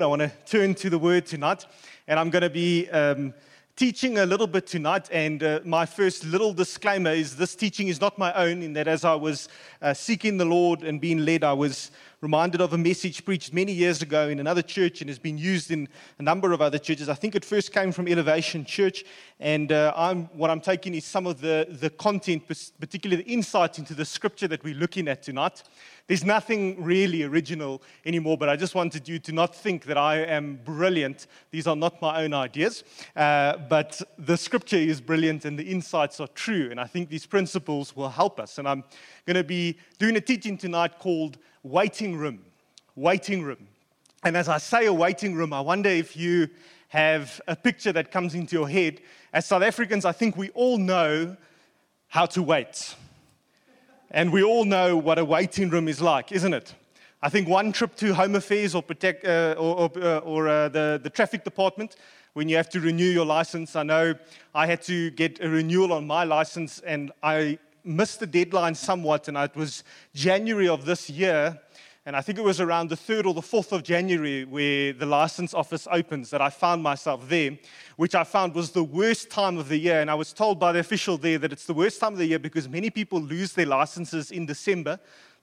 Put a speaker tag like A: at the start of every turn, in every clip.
A: I want to turn to the word tonight, and I'm going to be um, teaching a little bit tonight. And uh, my first little disclaimer is this teaching is not my own, in that as I was uh, seeking the Lord and being led, I was reminded of a message preached many years ago in another church and has been used in a number of other churches. I think it first came from Elevation Church, and uh, I'm, what I'm taking is some of the, the content, particularly the insight into the scripture that we're looking at tonight. There's nothing really original anymore, but I just wanted you to not think that I am brilliant. These are not my own ideas, uh, but the scripture is brilliant and the insights are true. And I think these principles will help us. And I'm going to be doing a teaching tonight called Waiting Room. Waiting Room. And as I say a waiting room, I wonder if you have a picture that comes into your head. As South Africans, I think we all know how to wait. And we all know what a waiting room is like, isn't it? I think one trip to Home Affairs or, protect, uh, or, or, uh, or uh, the, the traffic department, when you have to renew your license, I know I had to get a renewal on my license and I missed the deadline somewhat, and it was January of this year. And I think it was around the 3rd or the 4th of January where the license office opens that I found myself there, which I found was the worst time of the year. And I was told by the official there that it's the worst time of the year because many people lose their licenses in December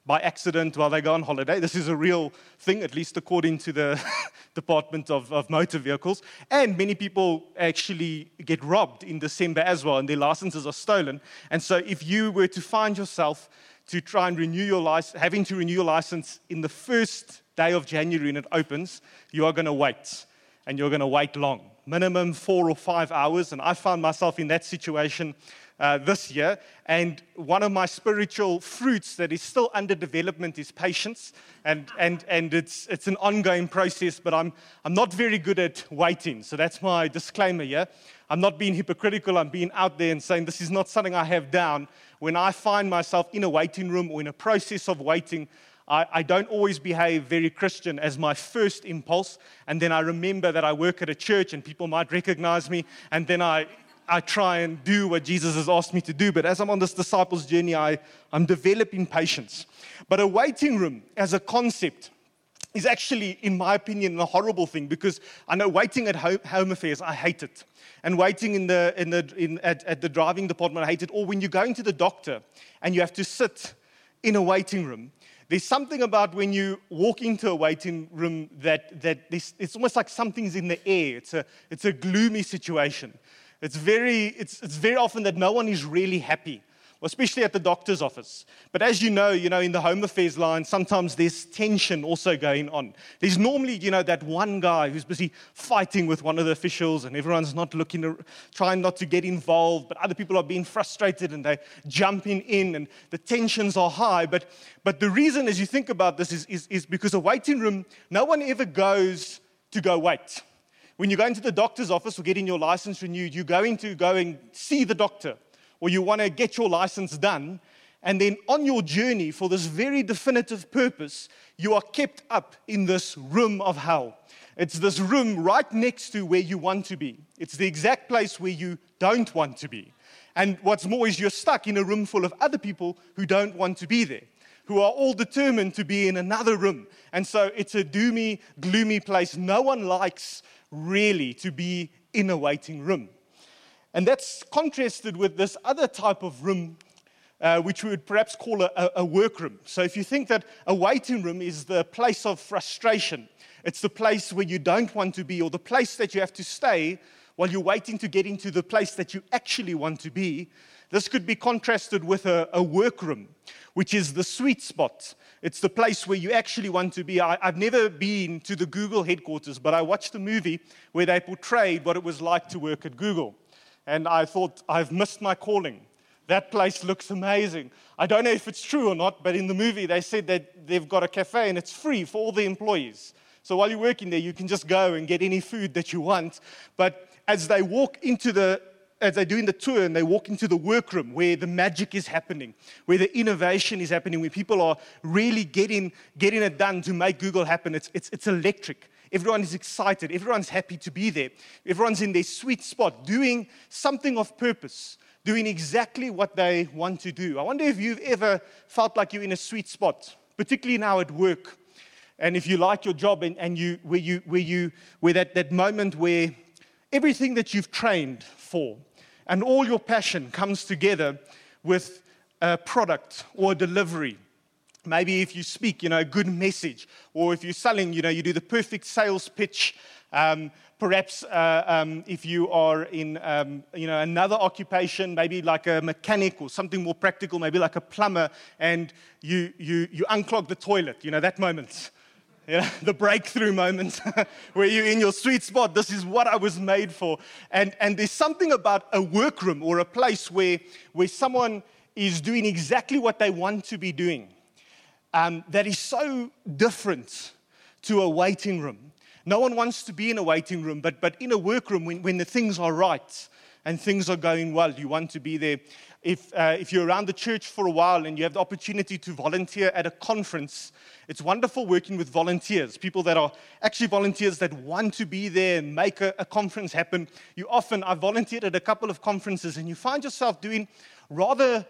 A: by accident while they go on holiday. This is a real thing, at least according to the Department of, of, Motor Vehicles. And many people actually get robbed in December as well, and their licenses are stolen. And so if you were to find yourself to try and renew your license, having to renew your license in the first day of January and it opens, you are going to wait. And you're going to wait long, minimum four or five hours. And I found myself in that situation uh, this year. And one of my spiritual fruits that is still under development is patience. And, and, and it's, it's an ongoing process, but I'm, I'm not very good at waiting. So that's my disclaimer here. I'm not being hypocritical. I'm being out there and saying this is not something I have down when I find myself in a waiting room or in a process of waiting, I, I, don't always behave very Christian as my first impulse. And then I remember that I work at a church and people might recognize me. And then I, I try and do what Jesus has asked me to do. But as I'm on this disciples' journey, I, I'm developing patience. But a waiting room as a concept is actually, in my opinion, a horrible thing because I know waiting at home, home affairs, I hate it and waiting in the, in the, in, at, at the driving department. I hate it. Or when you're going to the doctor and you have to sit in a waiting room. There's something about when you walk into a waiting room that, that it's almost like something's in the air. It's a, it's a gloomy situation. It's very, it's, it's very often that no one is really happy especially at the doctor's office. But as you know, you know, in the home affairs line, sometimes there's tension also going on. There's normally, you know, that one guy who's busy fighting with one of the officials, and everyone's not looking, to, trying not to get involved, but other people are being frustrated and they're jumping in, and the tensions are high. But, but the reason, as you think about this, is, is, is because a waiting room, no one ever goes to go wait. When you go into the doctor's office or getting your license renewed, you're going to go and see the doctor or you want to get your license done, and then on your journey for this very definitive purpose, you are kept up in this room of hell. It's this room right next to where you want to be. It's the exact place where you don't want to be. And what's more is you're stuck in a room full of other people who don't want to be there, who are all determined to be in another room. And so it's a doomy, gloomy place. No one likes really to be in a waiting room. And that's contrasted with this other type of room, uh, which we would perhaps call a, a workroom. So if you think that a waiting room is the place of frustration, it's the place where you don't want to be, or the place that you have to stay while you're waiting to get into the place that you actually want to be. This could be contrasted with a, a workroom, which is the sweet spot. It's the place where you actually want to be. I, have never been to the Google headquarters, but I watched a movie where they portrayed what it was like to work at Google and I thought, I've missed my calling. That place looks amazing. I don't know if it's true or not, but in the movie they said that they've got a cafe and it's free for all the employees. So while you're working there, you can just go and get any food that you want. But as they walk into the as they're doing the tour and they walk into the workroom where the magic is happening, where the innovation is happening, where people are really getting, getting it done to make Google happen, it's, it's, it's electric. Everyone is excited. Everyone's happy to be there. Everyone's in their sweet spot, doing something of purpose, doing exactly what they want to do. I wonder if you've ever felt like you're in a sweet spot, particularly now at work. And if you like your job and, and you, where, you, where, you, where that, that moment where everything that you've trained for and all your passion comes together with a product or a delivery. Maybe if you speak, you know, a good message, or if you're selling, you know, you do the perfect sales pitch. Um, perhaps uh, um, if you are in, um, you know, another occupation, maybe like a mechanic or something more practical, maybe like a plumber, and you, you, you unclog the toilet, you know, that moment you know, the breakthrough moment where you're in your sweet spot. This is what I was made for. And, and there's something about a workroom or a place where, where someone is doing exactly what they want to be doing um, that is so different to a waiting room. No one wants to be in a waiting room, but, but in a workroom, when, when the things are right and things are going well, you want to be there. If, uh, if you're around the church for a while and you have the opportunity to volunteer at a conference, it's wonderful working with volunteers, people that are actually volunteers that want to be there and make a, a conference happen. You often, I volunteered at a couple of conferences, and you find yourself doing rather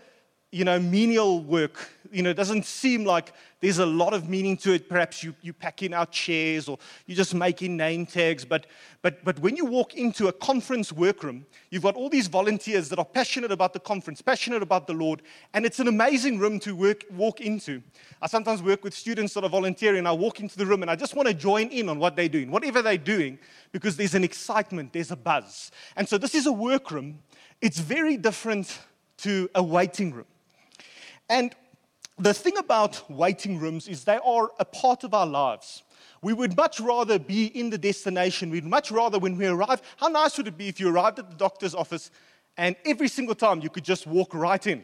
A: you know, menial work. You know, it doesn't seem like there's a lot of meaning to it. Perhaps you, you pack in our chairs or you're just making name tags. But, but, but when you walk into a conference workroom, you've got all these volunteers that are passionate about the conference, passionate about the Lord, and it's an amazing room to work, walk into. I sometimes work with students that are volunteering. I walk into the room and I just want to join in on what they're doing, whatever they're doing, because there's an excitement, there's a buzz. And so this is a workroom. It's very different to a waiting room. And the thing about waiting rooms is they are a part of our lives. We would much rather be in the destination. We'd much rather, when we arrive, how nice would it be if you arrived at the doctor's office and every single time you could just walk right in?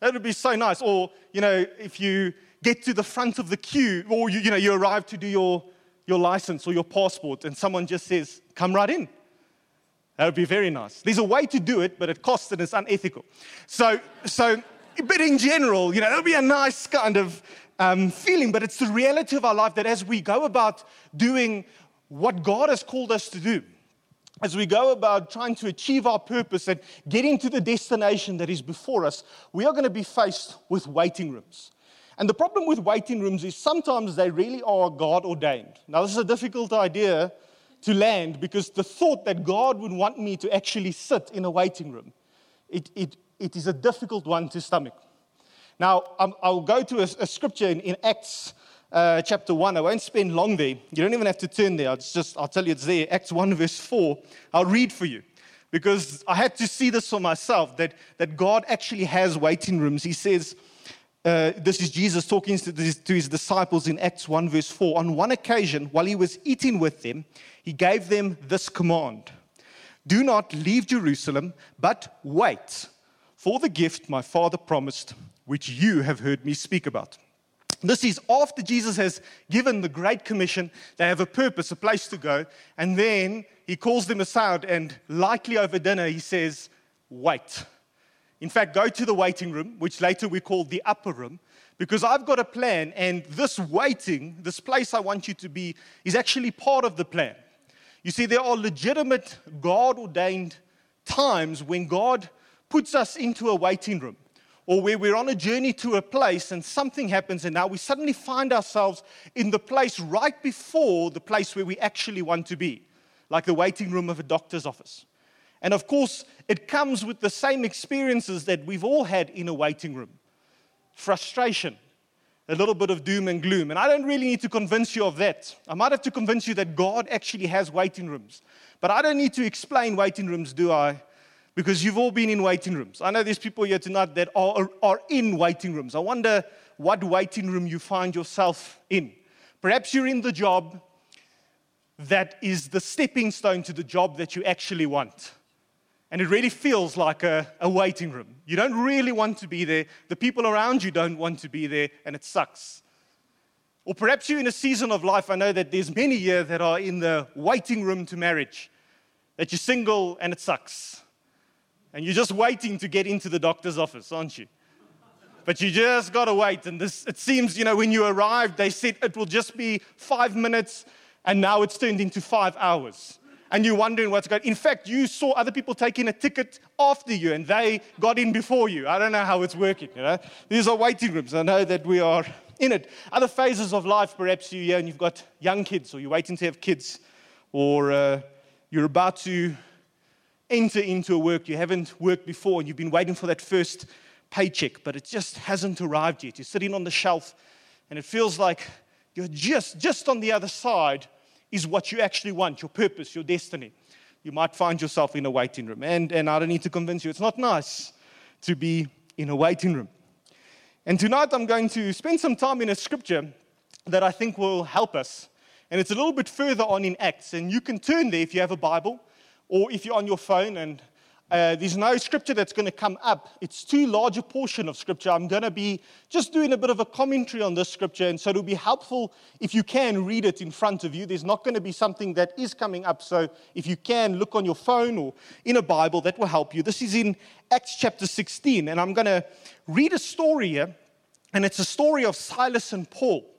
A: That would be so nice. Or, you know, if you get to the front of the queue, or you, you know, you arrive to do your, your license or your passport, and someone just says, come right in. That would be very nice. There's a way to do it, but it costs and it's unethical. So, so but in general, you know, it'll be a nice kind of um, feeling, but it's the reality of our life that as we go about doing what God has called us to do, as we go about trying to achieve our purpose and getting to the destination that is before us, we are going to be faced with waiting rooms. And the problem with waiting rooms is sometimes they really are God ordained. Now, this is a difficult idea to land because the thought that God would want me to actually sit in a waiting room, it, it, it is a difficult one to stomach. Now, um, I'll go to a, a scripture in, in Acts uh, chapter 1. I won't spend long there. You don't even have to turn there. I'll just, I'll tell you it's there. Acts 1, verse 4. I'll read for you because I had to see this for myself that, that God actually has waiting rooms. He says, uh, this is Jesus talking to to his disciples in Acts 1, verse 4. On one occasion, while he was eating with them, he gave them this command Do not leave Jerusalem, but wait for the gift my Father promised, which you have heard me speak about. This is after Jesus has given the Great Commission. They have a purpose, a place to go. And then he calls them aside, and likely over dinner, he says, Wait. In fact, go to the waiting room, which later we call the upper room, because I've got a plan, and this waiting, this place I want you to be, is actually part of the plan. You see, there are legitimate, God ordained times when God puts us into a waiting room or where we're on a journey to a place and something happens and now we suddenly find ourselves in the place right before the place where we actually want to be, like the waiting room of a doctor's office. And of course, it comes with the same experiences that we've all had in a waiting room frustration, a little bit of doom and gloom. And I don't really need to convince you of that. I might have to convince you that God actually has waiting rooms. But I don't need to explain waiting rooms, do I? Because you've all been in waiting rooms. I know there's people here tonight that are, are in waiting rooms. I wonder what waiting room you find yourself in. Perhaps you're in the job that is the stepping stone to the job that you actually want. And it really feels like a, a waiting room. You don't really want to be there. The people around you don't want to be there, and it sucks. Or perhaps you're in a season of life. I know that there's many here that are in the waiting room to marriage, that you're single and it sucks and you're just waiting to get into the doctor's office, aren't you? But you just got to wait. And this, it seems, you know, when you arrived, they said it will just be five minutes, and now it's turned into five hours. And you're wondering what's going. In fact, you saw other people taking a ticket after you, and they got in before you. I don't know how it's working, you know. These are waiting rooms. I know that we are in it. Other phases of life, perhaps you're here and you've got young kids, or you're waiting to have kids, or uh, you're about to enter into a work you haven't worked before, and you've been waiting for that first paycheck, but it just hasn't arrived yet. You're sitting on the shelf, and it feels like you're just, just on the other side is what you actually want, your purpose, your destiny. You might find yourself in a waiting room. And, and I don't need to convince you, it's not nice to be in a waiting room. And tonight I'm going to spend some time in a scripture that I think will help us. And it's a little bit further on in Acts. And you can turn there if you have a Bible or if you're on your phone and uh, there's no scripture that's going to come up. It's too large a portion of scripture. I'm going to be just doing a bit of a commentary on this scripture, and so it'll be helpful if you can read it in front of you. There's not going to be something that is coming up, so if you can look on your phone or in a Bible, that will help you. This is in Acts chapter 16, and I'm going to read a story here, and it's a story of Silas and Paul.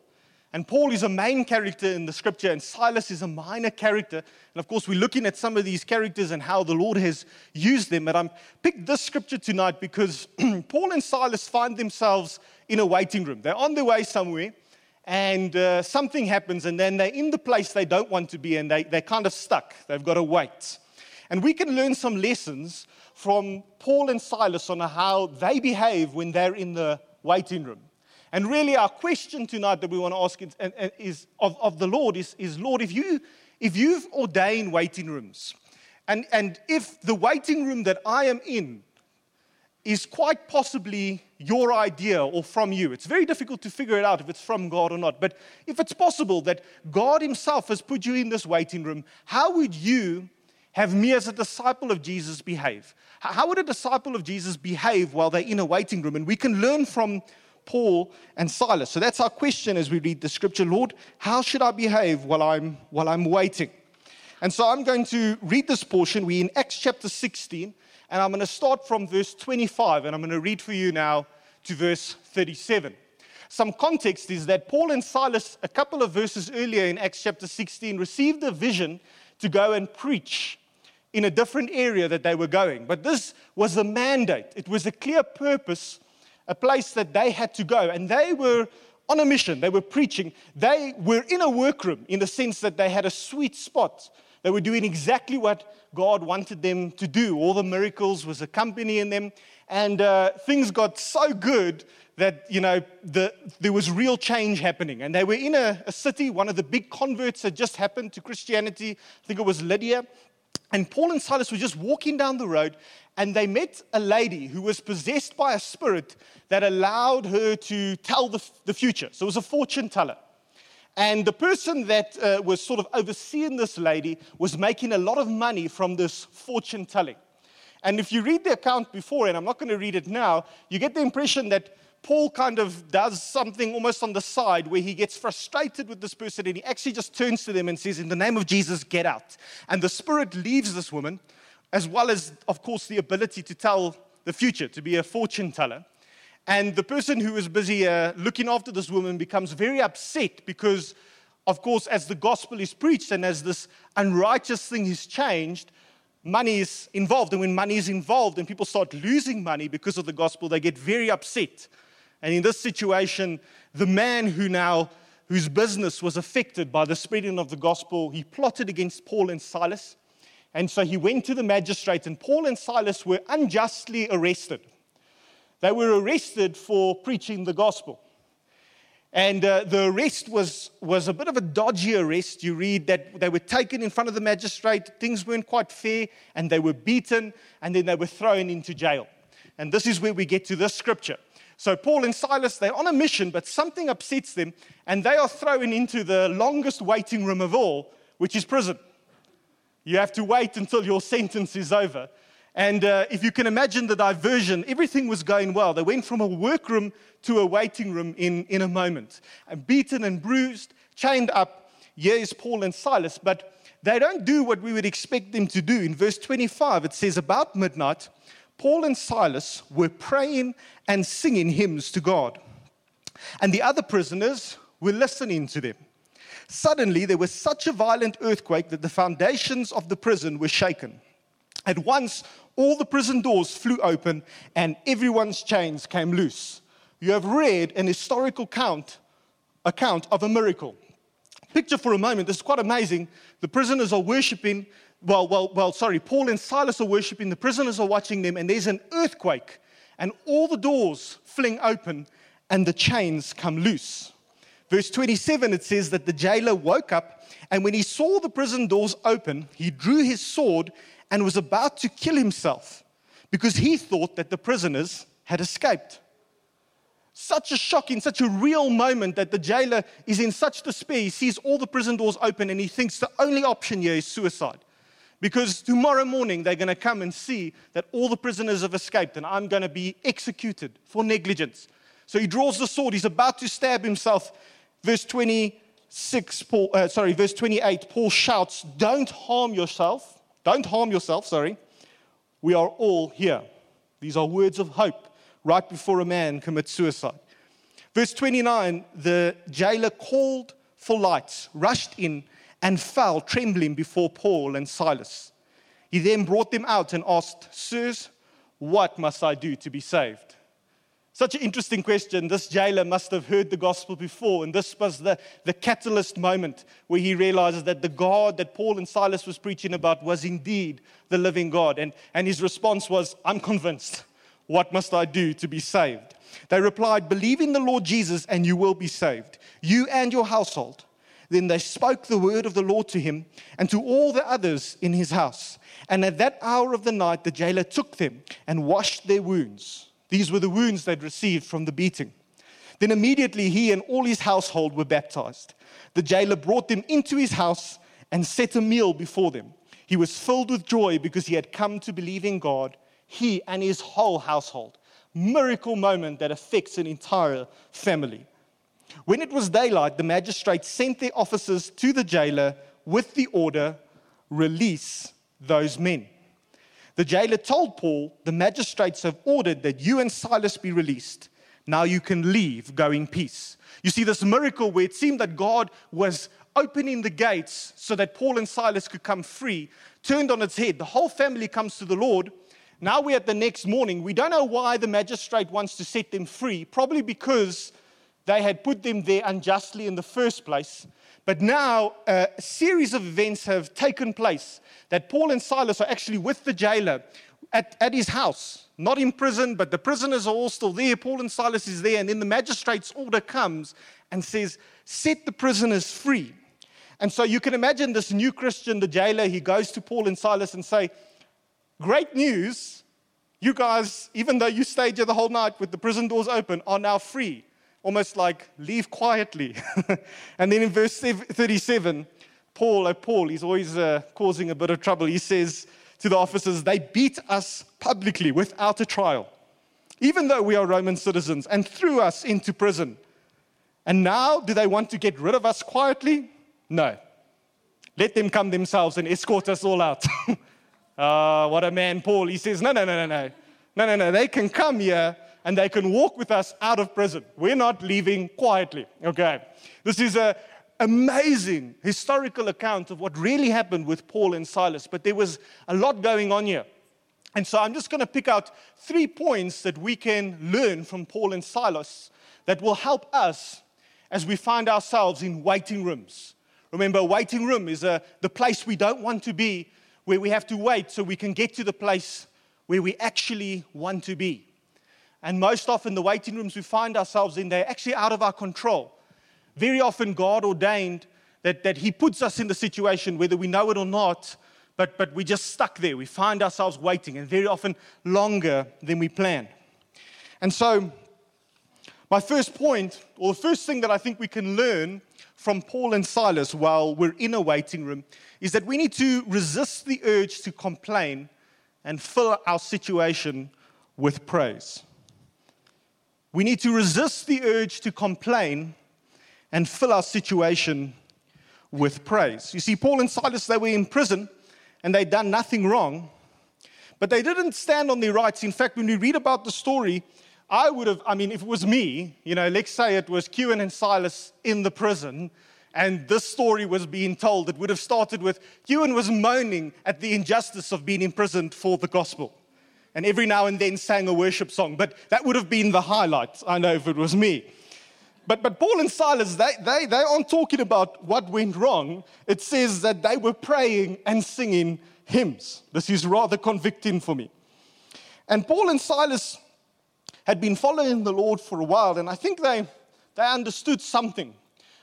A: And Paul is a main character in the scripture, and Silas is a minor character. And of course, we're looking at some of these characters and how the Lord has used them. But I'm picked this scripture tonight because Paul and Silas find themselves in a waiting room. They're on their way somewhere, and uh, something happens, and then they're in the place they don't want to be, and they, they're kind of stuck. They've got to wait. And we can learn some lessons from Paul and Silas on how they behave when they're in the waiting room. And really, our question tonight that we want to ask is, is of, of the Lord is, is Lord, if, you, if you've ordained waiting rooms, and, and if the waiting room that I am in is quite possibly your idea or from you. It's very difficult to figure it out if it's from God or not. But if it's possible that God Himself has put you in this waiting room, how would you have me as a disciple of Jesus behave? How would a disciple of Jesus behave while they're in a waiting room? And we can learn from Paul, and Silas. So that's our question as we read the scripture Lord, how should I behave while I'm, while I'm waiting? And so I'm going to read this portion. We're in Acts chapter 16, and I'm going to start from verse 25, and I'm going to read for you now to verse 37. Some context is that Paul and Silas, a couple of verses earlier in Acts chapter 16, received a vision to go and preach in a different area that they were going. But this was a mandate, it was a clear purpose a place that they had to go. And they were on a mission, they were preaching. They were in a workroom in the sense that they had a sweet spot. They were doing exactly what God wanted them to do. All the miracles was accompanying them. And uh, things got so good that, you know, the, there was real change happening. And they were in a, a city, one of the big converts had just happened to Christianity. I think it was Lydia. And Paul and Silas were just walking down the road and they met a lady who was possessed by a spirit that allowed her to tell the, the future. So it was a fortune teller. And the person that uh, was sort of overseeing this lady was making a lot of money from this fortune telling. And if you read the account before, and I'm not going to read it now, you get the impression that Paul kind of does something almost on the side where he gets frustrated with this person and he actually just turns to them and says, In the name of Jesus, get out. And the spirit leaves this woman as well as, of course, the ability to tell the future, to be a fortune teller. And the person who is busy uh, looking after this woman becomes very upset because, of course, as the gospel is preached and as this unrighteous thing is changed, money is involved. And when money is involved and people start losing money because of the gospel, they get very upset. And in this situation, the man who now whose business was affected by the spreading of the gospel, he plotted against Paul and Silas. And so he went to the magistrate, and Paul and Silas were unjustly arrested. They were arrested for preaching the gospel. And uh, the arrest was, was a bit of a dodgy arrest. You read that they were taken in front of the magistrate, things weren't quite fair, and they were beaten, and then they were thrown into jail. And this is where we get to this scripture. So, Paul and Silas, they're on a mission, but something upsets them, and they are thrown into the longest waiting room of all, which is prison. You have to wait until your sentence is over. And uh, if you can imagine the diversion, everything was going well. They went from a workroom to a waiting room in, in a moment. And beaten and bruised, chained up. Here is Paul and Silas. But they don't do what we would expect them to do. In verse 25, it says, About midnight, Paul and Silas were praying and singing hymns to God. And the other prisoners were listening to them. Suddenly, there was such a violent earthquake that the foundations of the prison were shaken. At once, all the prison doors flew open and everyone's chains came loose. You have read an historical account account of a miracle. Picture for a moment, this is quite amazing. The prisoners are worshiping, well, well, well, sorry, Paul and Silas are worshiping, the prisoners are watching them, and there's an earthquake, and all the doors fling open, and the chains come loose. Verse 27, it says that the jailer woke up, and when he saw the prison doors open, he drew his sword and was about to kill himself because he thought that the prisoners had escaped. Such a shocking, such a real moment that the jailer is in such despair. He sees all the prison doors open and he thinks the only option here is suicide. Because tomorrow morning they're going to come and see that all the prisoners have escaped and I'm going to be executed for negligence. So he draws the sword. He's about to stab himself. Verse 26, Paul, uh, sorry, verse 28, Paul shouts, Don't harm yourself. Don't harm yourself, sorry. We are all here. These are words of hope right before a man commits suicide. Verse 29 the jailer called for lights, rushed in, and fell trembling before Paul and Silas. He then brought them out and asked, Sirs, what must I do to be saved? Such an interesting question. This jailer must have heard the gospel before, and this was the, the catalyst moment where he realizes that the God that Paul and Silas was preaching about was indeed the living God. And, and his response was, I'm convinced. What must I do to be saved? They replied, Believe in the Lord Jesus, and you will be saved, you and your household. Then they spoke the word of the Lord to him and to all the others in his house. And at that hour of the night, the jailer took them and washed their wounds. These were the wounds they'd received from the beating. Then immediately he and all his household were baptized. The jailer brought them into his house and set a meal before them. He was filled with joy because he had come to believe in God, he and his whole household. Miracle moment that affects an entire family. When it was daylight, the magistrates sent their officers to the jailer with the order release those men. The jailer told Paul, The magistrates have ordered that you and Silas be released. Now you can leave, go in peace. You see, this miracle where it seemed that God was opening the gates so that Paul and Silas could come free turned on its head. The whole family comes to the Lord. Now we're at the next morning. We don't know why the magistrate wants to set them free, probably because they had put them there unjustly in the first place. But now a series of events have taken place that Paul and Silas are actually with the jailer at, at his house, not in prison, but the prisoners are all still there. Paul and Silas is there, and then the magistrate's order comes and says, Set the prisoners free. And so you can imagine this new Christian, the jailer, he goes to Paul and Silas and say, Great news. You guys, even though you stayed here the whole night with the prison doors open, are now free almost like leave quietly. and then in verse 37, Paul, oh, Paul, he's always uh, causing a bit of trouble. He says to the officers, They beat us publicly without a trial, even though we are Roman citizens, and threw us into prison. And now, do they want to get rid of us quietly? No. Let them come themselves and escort us all out. Uh, what a man, Paul. He says, No, no, no, no, no. No, no, no. They can come here and they can walk with us out of prison. We're not leaving quietly, okay? This is an amazing historical account of what really happened with Paul and Silas, but there was a lot going on here. And so I'm just going to pick out three points that we can learn from Paul and Silas that will help us as we find ourselves in waiting rooms. Remember, a waiting room is a, uh, the place we don't want to be, where we have to wait so we can get to the place where we actually want to be. And most often, the waiting rooms we find ourselves in, they're actually out of our control. Very often, God ordained that, that He puts us in the situation, whether we know it or not, but, but we're just stuck there. We find ourselves waiting, and very often longer than we plan. And so, my first point, or the first thing that I think we can learn from Paul and Silas while we're in a waiting room, is that we need to resist the urge to complain and fill our situation with praise. We need to resist the urge to complain and fill our situation with praise. You see, Paul and Silas, they were in prison and they'd done nothing wrong, but they didn't stand on their rights. In fact, when we read about the story, I would have, I mean, if it was me, you know, let's say it was Kewan and Silas in the prison, and this story was being told, it would have started with Kewan was moaning at the injustice of being imprisoned for the gospel and every now and then sang a worship song, but that would have been the highlight, I know, if it was me. But, but Paul and Silas, they, they, they aren't talking about what went wrong. It says that they were praying and singing hymns. This is rather convicting for me. And Paul and Silas had been following the Lord for a while, and I think they, they understood something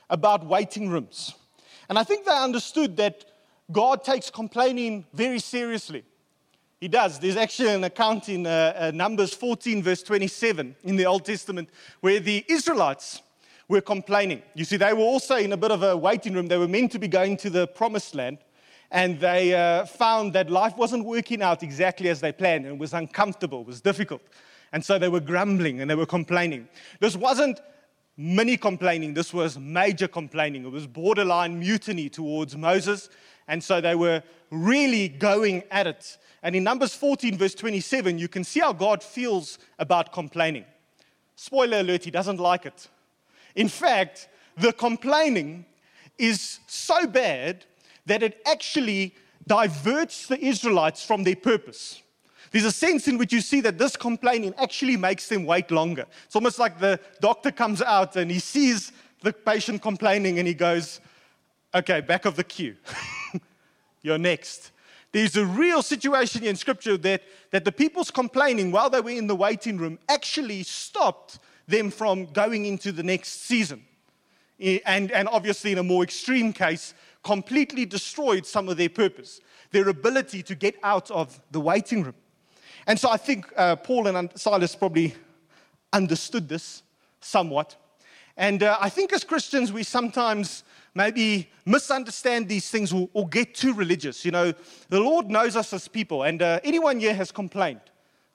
A: about waiting rooms. And I think they understood that God takes complaining very seriously. He does. There's actually an account in uh, uh, Numbers 14, verse 27 in the Old Testament, where the Israelites were complaining. You see, they were also in a bit of a waiting room. They were meant to be going to the promised land, and they uh, found that life wasn't working out exactly as they planned, and it was uncomfortable, it was difficult. And so they were grumbling and they were complaining. This wasn't mini complaining, this was major complaining. It was borderline mutiny towards Moses. And so they were really going at it. And in Numbers 14, verse 27, you can see how God feels about complaining. Spoiler alert, he doesn't like it. In fact, the complaining is so bad that it actually diverts the Israelites from their purpose. There's a sense in which you see that this complaining actually makes them wait longer. It's almost like the doctor comes out and he sees the patient complaining and he goes, Okay, back of the queue. You're next. There's a real situation in scripture that, that the people's complaining while they were in the waiting room actually stopped them from going into the next season. And, and obviously, in a more extreme case, completely destroyed some of their purpose, their ability to get out of the waiting room. And so I think uh, Paul and Silas probably understood this somewhat. And uh, I think as Christians, we sometimes maybe misunderstand these things or, or, get too religious. You know, the Lord knows us as people, and uh, anyone here has complained.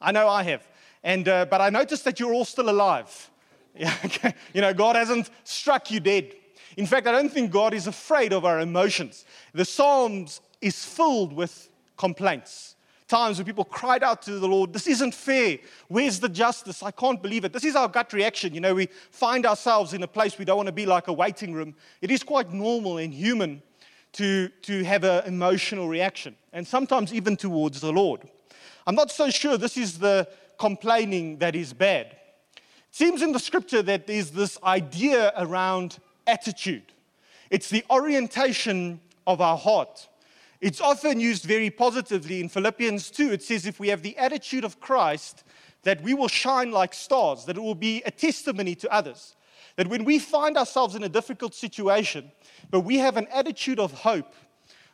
A: I know I have. And, uh, but I noticed that you're all still alive. You know, God hasn't struck you dead. In fact, I don't think God is afraid of our emotions. The Psalms is filled with complaints times when people cried out to the Lord, This isn't fair. Where's the justice? I can't believe it. This is our gut reaction. You know, we find ourselves in a place we don't want to be like a waiting room. It is quite normal and human to, to have an emotional reaction, and sometimes even towards the Lord. I'm not so sure this is the complaining that is bad. It seems in the scripture that there's this idea around attitude, it's the orientation of our heart. It's often used very positively in Philippians 2. It says, if we have the attitude of Christ, that we will shine like stars, that it will be a testimony to others. That when we find ourselves in a difficult situation, but we have an attitude of hope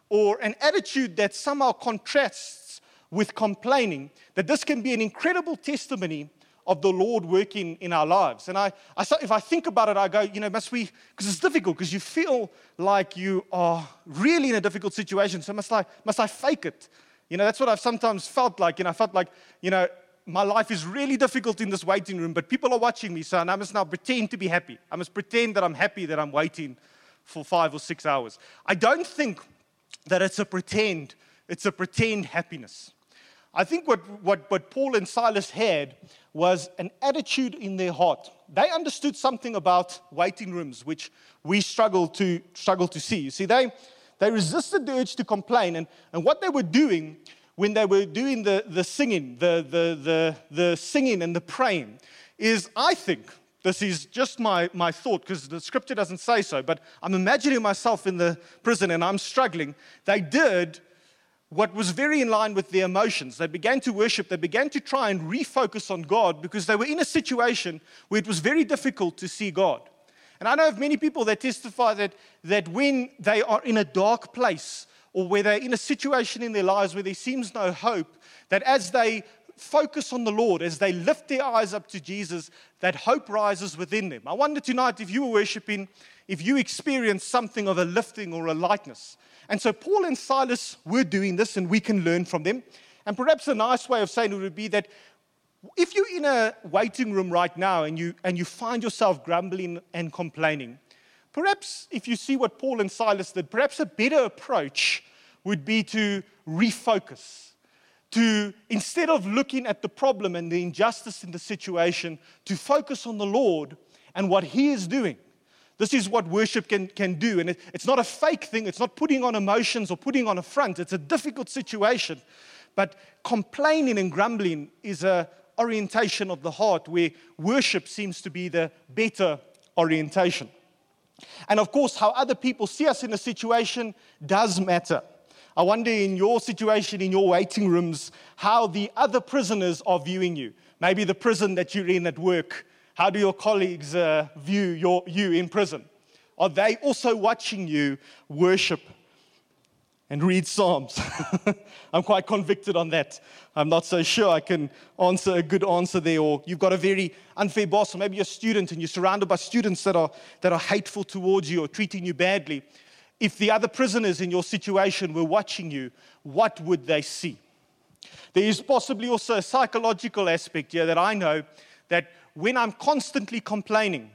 A: or an attitude that somehow contrasts with complaining, that this can be an incredible testimony of the Lord working in our lives. And I, I, if I think about it, I go, you know, must we, because it's difficult, because you feel like you are really in a difficult situation. So must I, must I fake it? You know, that's what I've sometimes felt like. You know, I felt like, you know, my life is really difficult in this waiting room, but people are watching me, so I must now pretend to be happy. I must pretend that I'm happy that I'm waiting for five or six hours. I don't think that it's a pretend, it's a pretend happiness. I think what, what, what Paul and Silas had was an attitude in their heart. They understood something about waiting rooms, which we struggle to, struggle to see. You see, they, they resisted the urge to complain, and, and what they were doing when they were doing the, the singing, the, the, the, the singing and the praying, is I think, this is just my, my thought because the scripture doesn't say so, but I'm imagining myself in the prison and I'm struggling. They did what was very in line with their emotions. They began to worship, they began to try and refocus on God because they were in a situation where it was very difficult to see God. And I know of many people that testify that, that when they are in a dark place or where they're in a situation in their lives where there seems no hope, that as they focus on the Lord, as they lift their eyes up to Jesus, that hope rises within them. I wonder tonight if you were worshiping, if you experienced something of a lifting or a lightness. And so Paul and Silas were doing this, and we can learn from them. And perhaps a nice way of saying it would be that if you're in a waiting room right now and you, and you find yourself grumbling and complaining, perhaps if you see what Paul and Silas did, perhaps a better approach would be to refocus. To instead of looking at the problem and the injustice in the situation, to focus on the Lord and what He is doing. This is what worship can, can do. And it, it's not a fake thing, it's not putting on emotions or putting on a front. It's a difficult situation. But complaining and grumbling is a orientation of the heart where worship seems to be the better orientation. And of course, how other people see us in a situation does matter. I wonder in your situation, in your waiting rooms, how the other prisoners are viewing you. Maybe the prison that you're in at work. How do your colleagues uh, view your, you in prison? Are they also watching you worship and read Psalms? I'm quite convicted on that. I'm not so sure I can answer a good answer there. Or you've got a very unfair boss, or maybe you're a student and you're surrounded by students that are, that are hateful towards you or treating you badly. If the other prisoners in your situation were watching you, what would they see? There is possibly also a psychological aspect here that I know that when I'm constantly complaining,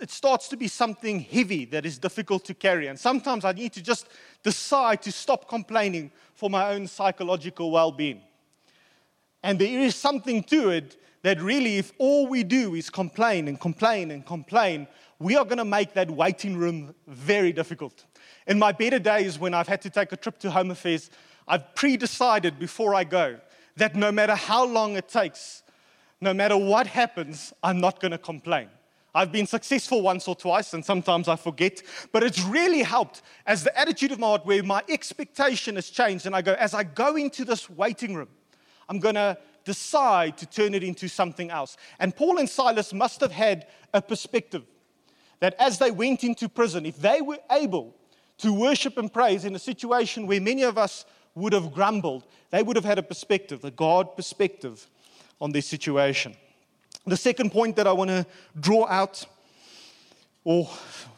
A: it starts to be something heavy that is difficult to carry. And sometimes I need to just decide to stop complaining for my own psychological well being. And there is something to it that really, if all we do is complain and complain and complain, we are going to make that waiting room very difficult. In my better days, when I've had to take a trip to Home Affairs, I've pre decided before I go that no matter how long it takes, no matter what happens, I'm not going to complain. I've been successful once or twice, and sometimes I forget, but it's really helped as the attitude of my heart where my expectation has changed. And I go, as I go into this waiting room, I'm going to decide to turn it into something else. And Paul and Silas must have had a perspective that as they went into prison, if they were able to worship and praise in a situation where many of us would have grumbled, they would have had a perspective, a God perspective on their situation. The second point that I want to draw out, or,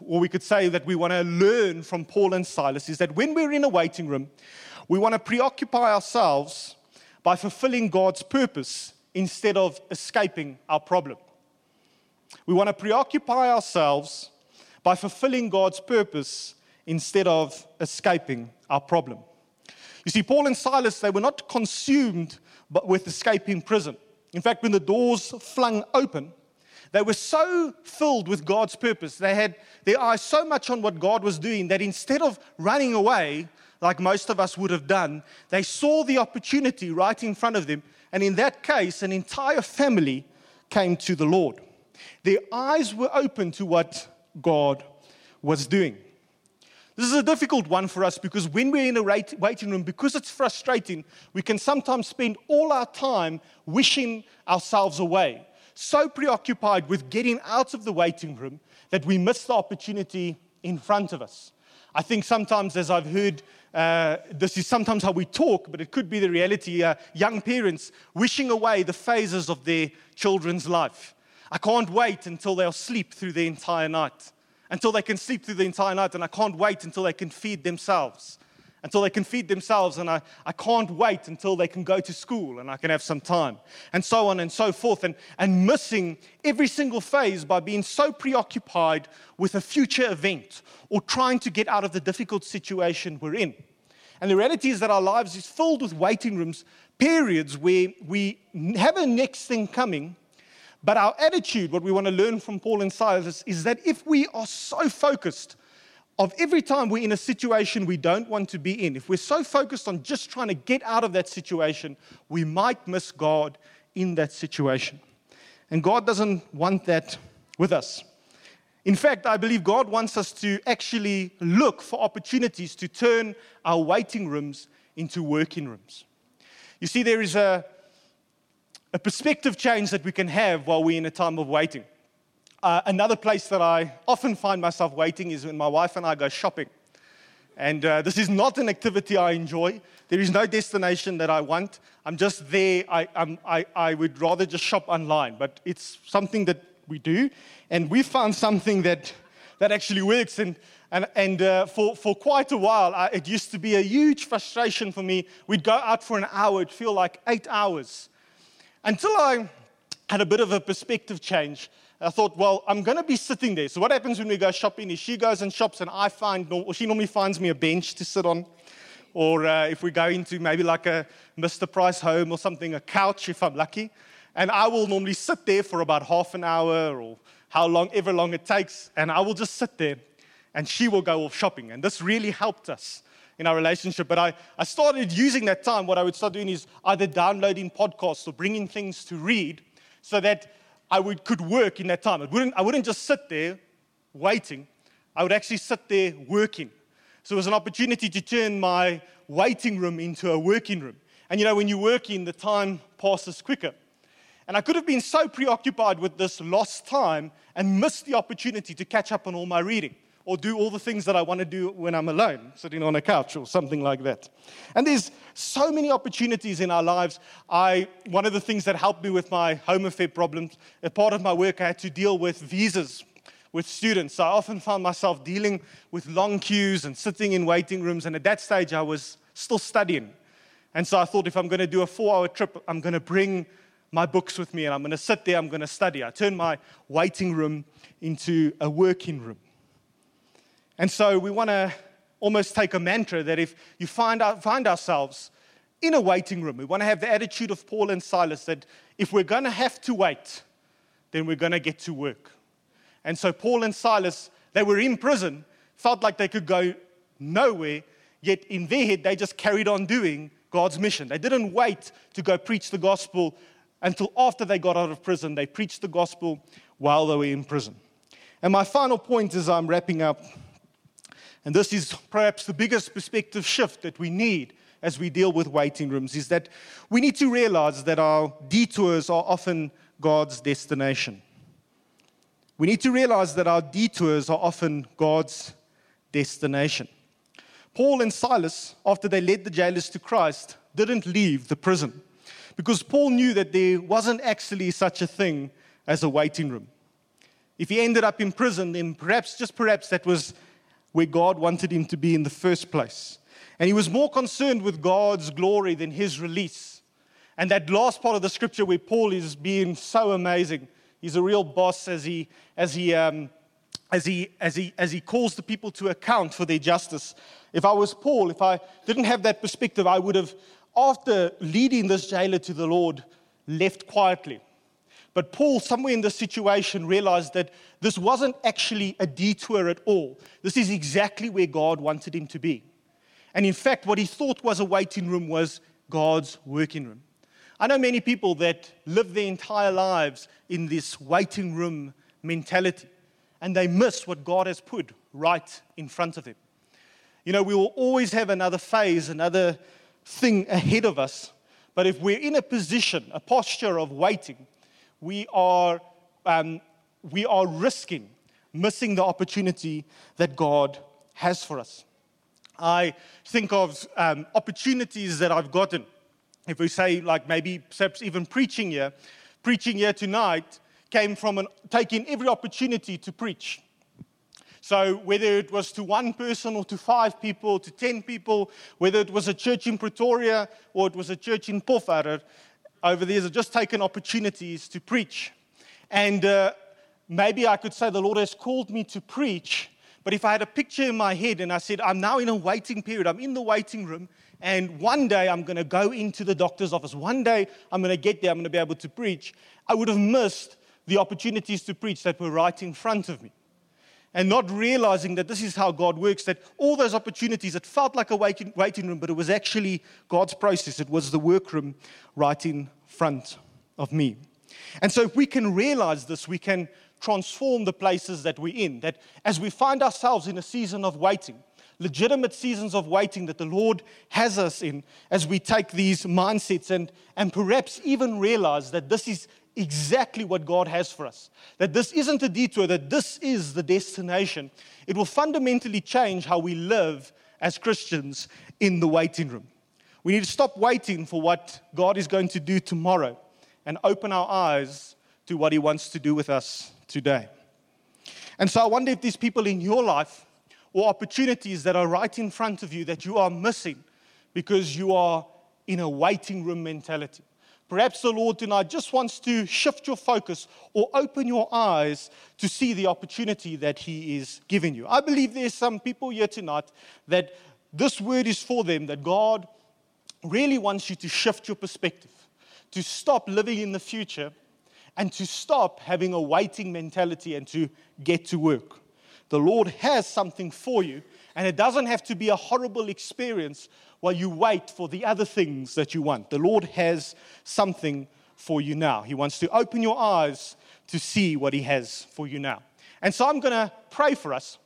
A: or we could say that we want to learn from Paul and Silas, is that when we're in a waiting room, we want to preoccupy ourselves by fulfilling God's purpose instead of escaping our problem. We want to preoccupy ourselves by fulfilling God's purpose instead of escaping our problem. You see, Paul and Silas, they were not consumed but with escaping prison. In fact, when the doors flung open, they were so filled with God's purpose. They had their eyes so much on what God was doing that instead of running away, like most of us would have done, they saw the opportunity right in front of them. And in that case, an entire family came to the Lord. Their eyes were open to what God was doing. This is a difficult one for us because when we're in a waiting room, because it's frustrating, we can sometimes spend all our time wishing ourselves away, so preoccupied with getting out of the waiting room that we miss the opportunity in front of us. I think sometimes, as I've heard, uh, this is sometimes how we talk, but it could be the reality. Uh, young parents wishing away the phases of their children's life. I can't wait until they'll sleep through the entire night until they can sleep through the entire night, and I can't wait until they can feed themselves. Until they can feed themselves, and I, I can't wait until they can go to school and I can have some time, and so on and so forth, and, and missing every single phase by being so preoccupied with a future event or trying to get out of the difficult situation we're in. And the reality is that our lives is filled with waiting rooms, periods where we have a next thing coming, but our attitude, what we want to learn from Paul and Silas, is that if we are so focused of every time we're in a situation we don't want to be in, if we're so focused on just trying to get out of that situation, we might miss God in that situation. And God doesn't want that with us. In fact, I believe God wants us to actually look for opportunities to turn our waiting rooms into working rooms. You see, there is a a perspective change that we can have while we're in a time of waiting. Uh, another place that I often find myself waiting is when my wife and I go shopping. And uh, this is not an activity I enjoy. There is no destination that I want. I'm just there. I, I, I would rather just shop online, but it's something that we do. And we found something that, that actually works. And, and, and uh, for, for quite a while, I, it used to be a huge frustration for me. We'd go out for an hour, it'd feel like eight hours until I had a bit of a perspective change. I thought, well, I'm going to be sitting there. So what happens when we go shopping is she goes and shops, and I find, or she normally finds me a bench to sit on. Or uh, if we go into maybe like a Mr. Price home or something, a couch if I'm lucky. And I will normally sit there for about half an hour or how long, ever long it takes. And I will just sit there and she will go off shopping. And this really helped us in our relationship. But I, I started using that time. What I would start doing is either downloading podcasts or bringing things to read so that I would, could work in that time. It wouldn't, I wouldn't just sit there waiting, I would actually sit there working. So it was an opportunity to turn my waiting room into a working room. And you know, when you work in, the time passes quicker. And I could have been so preoccupied with this lost time and missed the opportunity to catch up on all my reading or do all the things that I want to do when I'm alone, sitting on a couch or something like that. And there's so many opportunities in our lives. I, one of the things that helped me with my home affair problems, a part of my work, I had to deal with visas with students. So I often found myself dealing with long queues and sitting in waiting rooms. And at that stage, I was still studying. And so I thought if I'm going to do a four hour trip, I'm going to bring my books with me and I'm going to sit there, I'm going to study. I turned my waiting room into a working room. And so we want to almost take a mantra that if you find, out, find ourselves in a waiting room, we want to have the attitude of Paul and Silas that if we're going to have to wait, then we're going to get to work. And so Paul and Silas, they were in prison, felt like they could go nowhere, yet in their head, they just carried on doing God's mission. They didn't wait to go preach the gospel until after they got out of prison. They preached the gospel while they were in prison. And my final point as I'm wrapping up and this is perhaps the biggest perspective shift that we need as we deal with waiting rooms is that we need to realize that our detours are often God's destination. We need to realize that our detours are often God's destination. Paul and Silas, after they led the jailers to Christ, didn't leave the prison because Paul knew that there wasn't actually such a thing as a waiting room. If he ended up in prison, then perhaps, just perhaps, that was where God wanted him to be in the first place. And he was more concerned with God's glory than his release. And that last part of the scripture where Paul is being so amazing, he's a real boss as he, as he, um, as he, as he, as he calls the people to account for their justice. If I was Paul, if I didn't have that perspective, I would have, after leading this jailer to the Lord, left quietly. But Paul, somewhere in this situation, realized that this wasn't actually a detour at all. This is exactly where God wanted him to be. And in fact, what he thought was a waiting room was God's working room. I know many people that live their entire lives in this waiting room mentality, and they miss what God has put right in front of them. You know, we will always have another phase, another thing ahead of us. But if we're in a position, a posture of waiting, we are, um, we are risking missing the opportunity that God has for us. I think of um, opportunities that I've gotten. If we say, like maybe perhaps even preaching here, preaching here tonight came from an, taking every opportunity to preach. So, whether it was to one person or to five people, to 10 people, whether it was a church in Pretoria or it was a church in Pofadder, over the years have just taken opportunities to preach. And uh, maybe I could say the Lord has called me to preach, but if I had a picture in my head and I said, I'm now in a waiting period, I'm in the waiting room, and one day I'm going to go into the doctor's office, one day I'm going to get there, I'm going to be able to preach, I would have missed the opportunities to preach that were right in front of me. And not realizing that this is how God works, that all those opportunities, it felt like a waiting room, but it was actually God's process. It was the workroom right in front of me. And so, if we can realize this, we can transform the places that we're in. That as we find ourselves in a season of waiting, legitimate seasons of waiting that the Lord has us in, as we take these mindsets and, and perhaps even realize that this is exactly what God has for us. That this isn't a detour, that this is the destination. It will fundamentally change how we live as Christians in the waiting room. We need to stop waiting for what God is going to do tomorrow and open our eyes to what He wants to do with us today. And so I wonder if these people in your life or opportunities that are right in front of you that you are missing because you are in a waiting room mentality. Perhaps the Lord tonight just wants to shift your focus or open your eyes to see the opportunity that He is giving you. I believe there's some people here tonight that this word is for them, that God really wants you to shift your perspective, to stop living in the future and to stop having a waiting mentality and to get to work. The Lord has something for you, and it doesn't have to be a horrible experience while you wait for the other things that you want. The Lord has something for you now. He wants to open your eyes to see what He has for you now. And so I'm going to pray for us.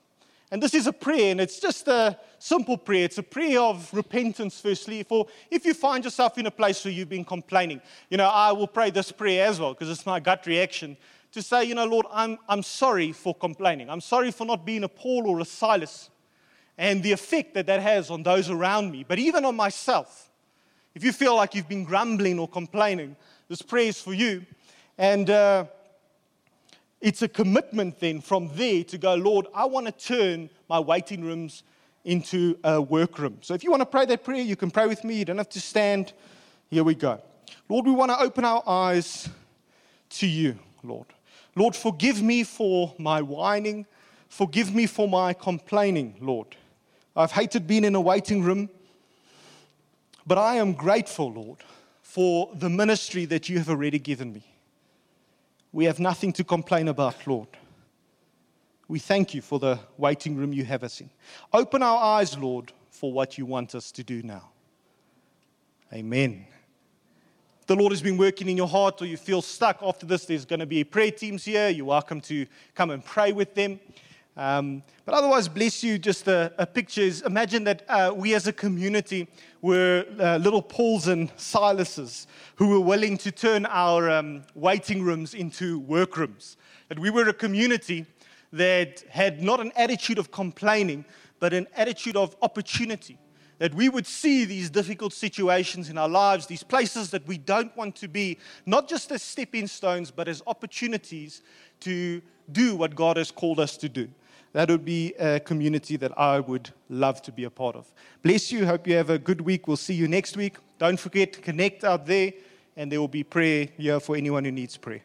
A: And this is a prayer, and it's just a simple prayer. It's a prayer of repentance, firstly. For if you find yourself in a place where you've been complaining, you know, I will pray this prayer as well, because it's my gut reaction to say, you know, Lord, I'm, I'm sorry for complaining. I'm sorry for not being a Paul or a Silas and the effect that that has on those around me, but even on myself. If you feel like you've been grumbling or complaining, this prayer is for you. And uh, it's a commitment then from there to go, Lord, I want to turn my waiting rooms into a workroom. So if you want to pray that prayer, you can pray with me. You don't have to stand. Here we go. Lord, we want to open our eyes to you, Lord. Lord, forgive me for my whining. Forgive me for my complaining, Lord. I've hated being in a waiting room. But I am grateful, Lord, for the ministry that you have already given me. We have nothing to complain about, Lord. We thank you for the waiting room you have us in. Open our eyes, Lord, for what you want us to do now. Amen. The Lord has been working in your heart, or you feel stuck after this, there's going to be prayer teams here. You're welcome to come and pray with them. Um, but otherwise, bless you, just a, picture is imagine that uh, we as a community were uh, little Pauls and Silases who were willing to turn our um, waiting rooms into workrooms. That we were a community that had not an attitude of complaining, but an attitude of opportunity. That we would see these difficult situations in our lives, these places that we don't want to be, not just as stepping stones, but as opportunities to do what God has called us to do that would be a community that I would love to be a part of. Bless you. Hope you have a good week. We'll see you next week. Don't forget to connect out there, and there will be prayer here for anyone who needs prayer.